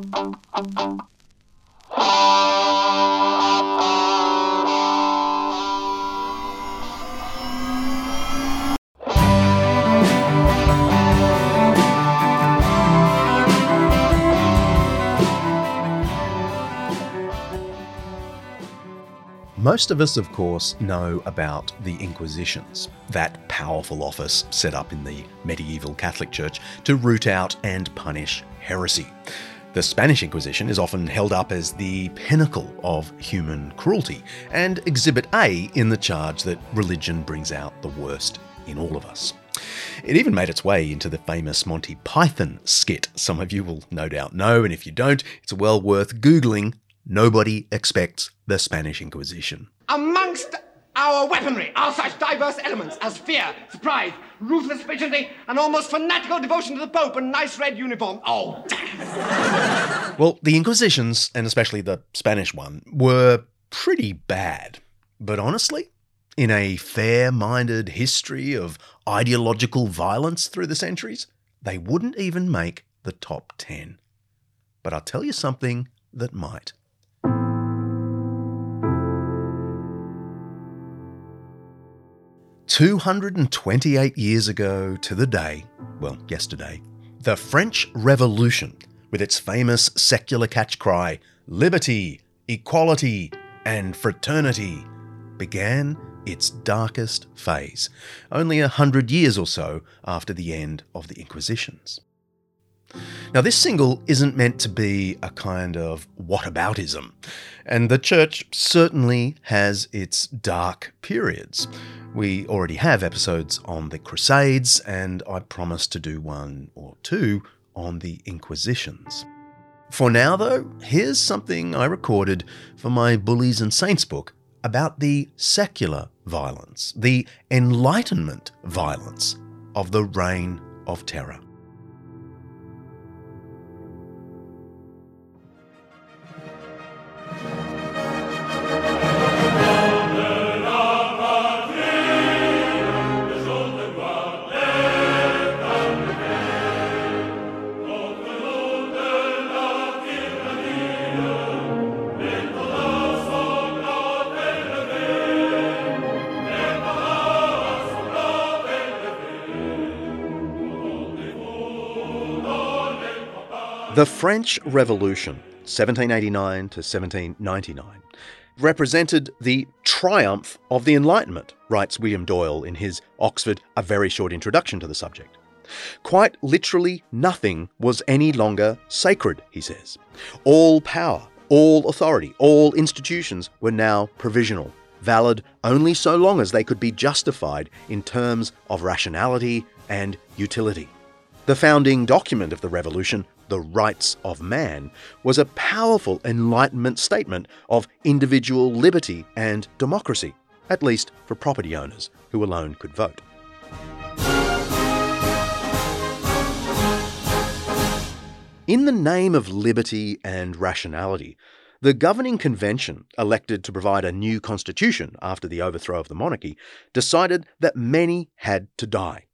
Most of us, of course, know about the Inquisitions, that powerful office set up in the medieval Catholic Church to root out and punish heresy. The Spanish Inquisition is often held up as the pinnacle of human cruelty, and Exhibit A in the charge that religion brings out the worst in all of us. It even made its way into the famous Monty Python skit, some of you will no doubt know, and if you don't, it's well worth Googling Nobody expects the Spanish Inquisition. Amongst our weaponry are such diverse elements as fear, surprise, ruthless bigotry, and almost fanatical devotion to the Pope and nice red uniform. Oh, damn. Well, the Inquisitions, and especially the Spanish one, were pretty bad. But honestly, in a fair minded history of ideological violence through the centuries, they wouldn't even make the top 10. But I'll tell you something that might. 228 years ago to the day, well, yesterday, the French Revolution, with its famous secular catch cry, liberty, equality, and fraternity, began its darkest phase, only a hundred years or so after the end of the Inquisitions. Now, this single isn't meant to be a kind of whataboutism, and the church certainly has its dark periods. We already have episodes on the Crusades, and I promise to do one or two on the Inquisitions. For now, though, here's something I recorded for my Bullies and Saints book about the secular violence, the Enlightenment violence of the Reign of Terror. The French Revolution, 1789 to 1799, represented the triumph of the Enlightenment, writes William Doyle in his Oxford A Very Short Introduction to the Subject. Quite literally, nothing was any longer sacred, he says. All power, all authority, all institutions were now provisional, valid only so long as they could be justified in terms of rationality and utility. The founding document of the revolution the rights of man, was a powerful Enlightenment statement of individual liberty and democracy, at least for property owners who alone could vote. In the name of liberty and rationality, the governing convention, elected to provide a new constitution after the overthrow of the monarchy, decided that many had to die.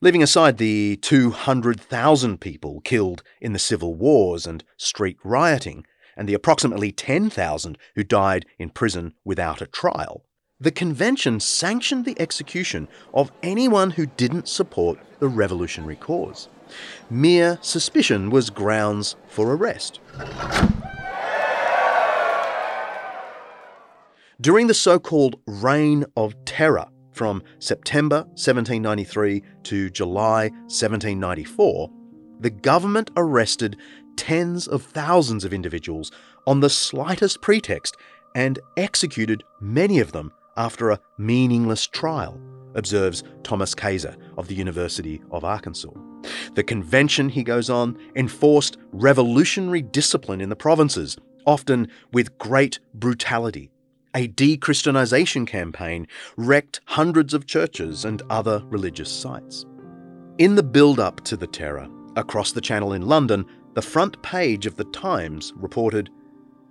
Leaving aside the 200,000 people killed in the civil wars and street rioting, and the approximately 10,000 who died in prison without a trial, the convention sanctioned the execution of anyone who didn't support the revolutionary cause. Mere suspicion was grounds for arrest. During the so called Reign of Terror from September 1793 to July 1794, the government arrested tens of thousands of individuals on the slightest pretext and executed many of them after a meaningless trial, observes Thomas Kaiser of the University of Arkansas. The convention, he goes on, enforced revolutionary discipline in the provinces, often with great brutality. A de-Christianization campaign wrecked hundreds of churches and other religious sites. In the build up to the terror, across the channel in London, the front page of the Times reported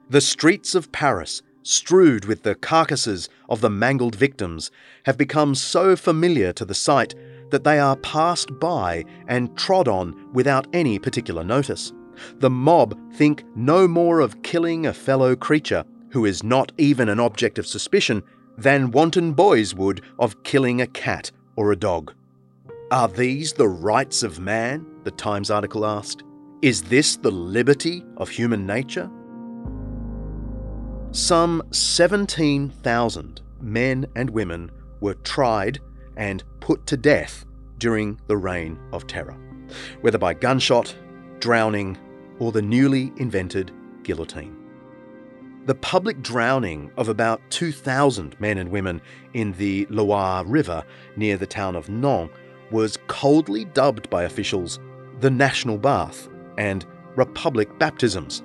The streets of Paris strewed with the carcasses of the mangled victims, have become so familiar to the sight that they are passed by and trod on without any particular notice. The mob think no more of killing a fellow creature, who is not even an object of suspicion, than wanton boys would of killing a cat or a dog. Are these the rights of man? The Times article asked. Is this the liberty of human nature? Some 17,000 men and women were tried and put to death during the Reign of Terror, whether by gunshot, drowning, or the newly invented guillotine. The public drowning of about 2,000 men and women in the Loire River near the town of Nantes was coldly dubbed by officials the National Bath and Republic Baptisms.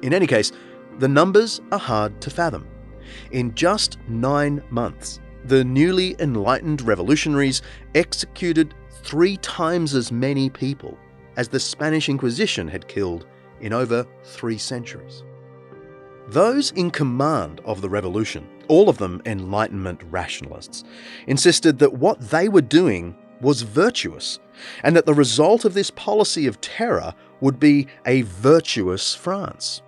In any case, the numbers are hard to fathom. In just nine months, the newly enlightened revolutionaries executed three times as many people as the Spanish Inquisition had killed in over three centuries. Those in command of the revolution, all of them Enlightenment rationalists, insisted that what they were doing was virtuous, and that the result of this policy of terror would be a virtuous France.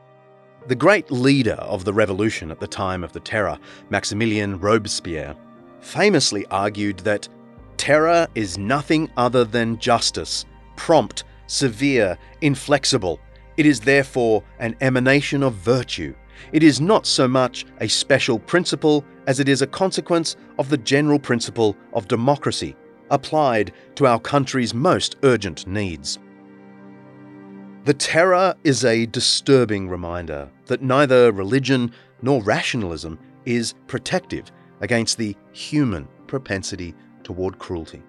The great leader of the revolution at the time of the Terror, Maximilien Robespierre, famously argued that terror is nothing other than justice, prompt, severe, inflexible. It is therefore an emanation of virtue. It is not so much a special principle as it is a consequence of the general principle of democracy applied to our country's most urgent needs. The terror is a disturbing reminder that neither religion nor rationalism is protective against the human propensity toward cruelty.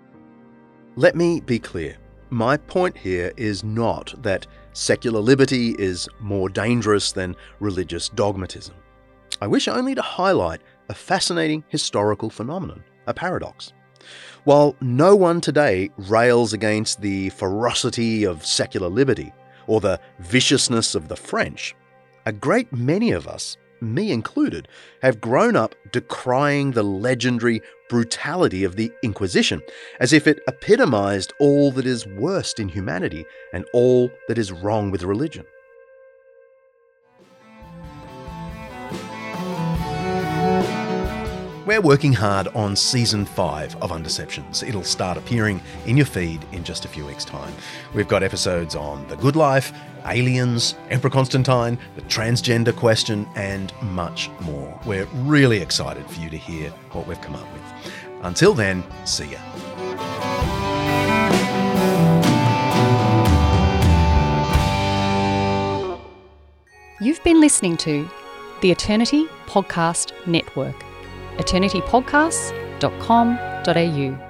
Let me be clear. My point here is not that secular liberty is more dangerous than religious dogmatism. I wish only to highlight a fascinating historical phenomenon, a paradox. While no one today rails against the ferocity of secular liberty, or the viciousness of the French, a great many of us, me included, have grown up decrying the legendary brutality of the Inquisition, as if it epitomized all that is worst in humanity and all that is wrong with religion. We're working hard on season five of Undeceptions. It'll start appearing in your feed in just a few weeks' time. We've got episodes on the good life, aliens, Emperor Constantine, the transgender question, and much more. We're really excited for you to hear what we've come up with. Until then, see ya. You've been listening to the Eternity Podcast Network eternitypodcasts.com.au.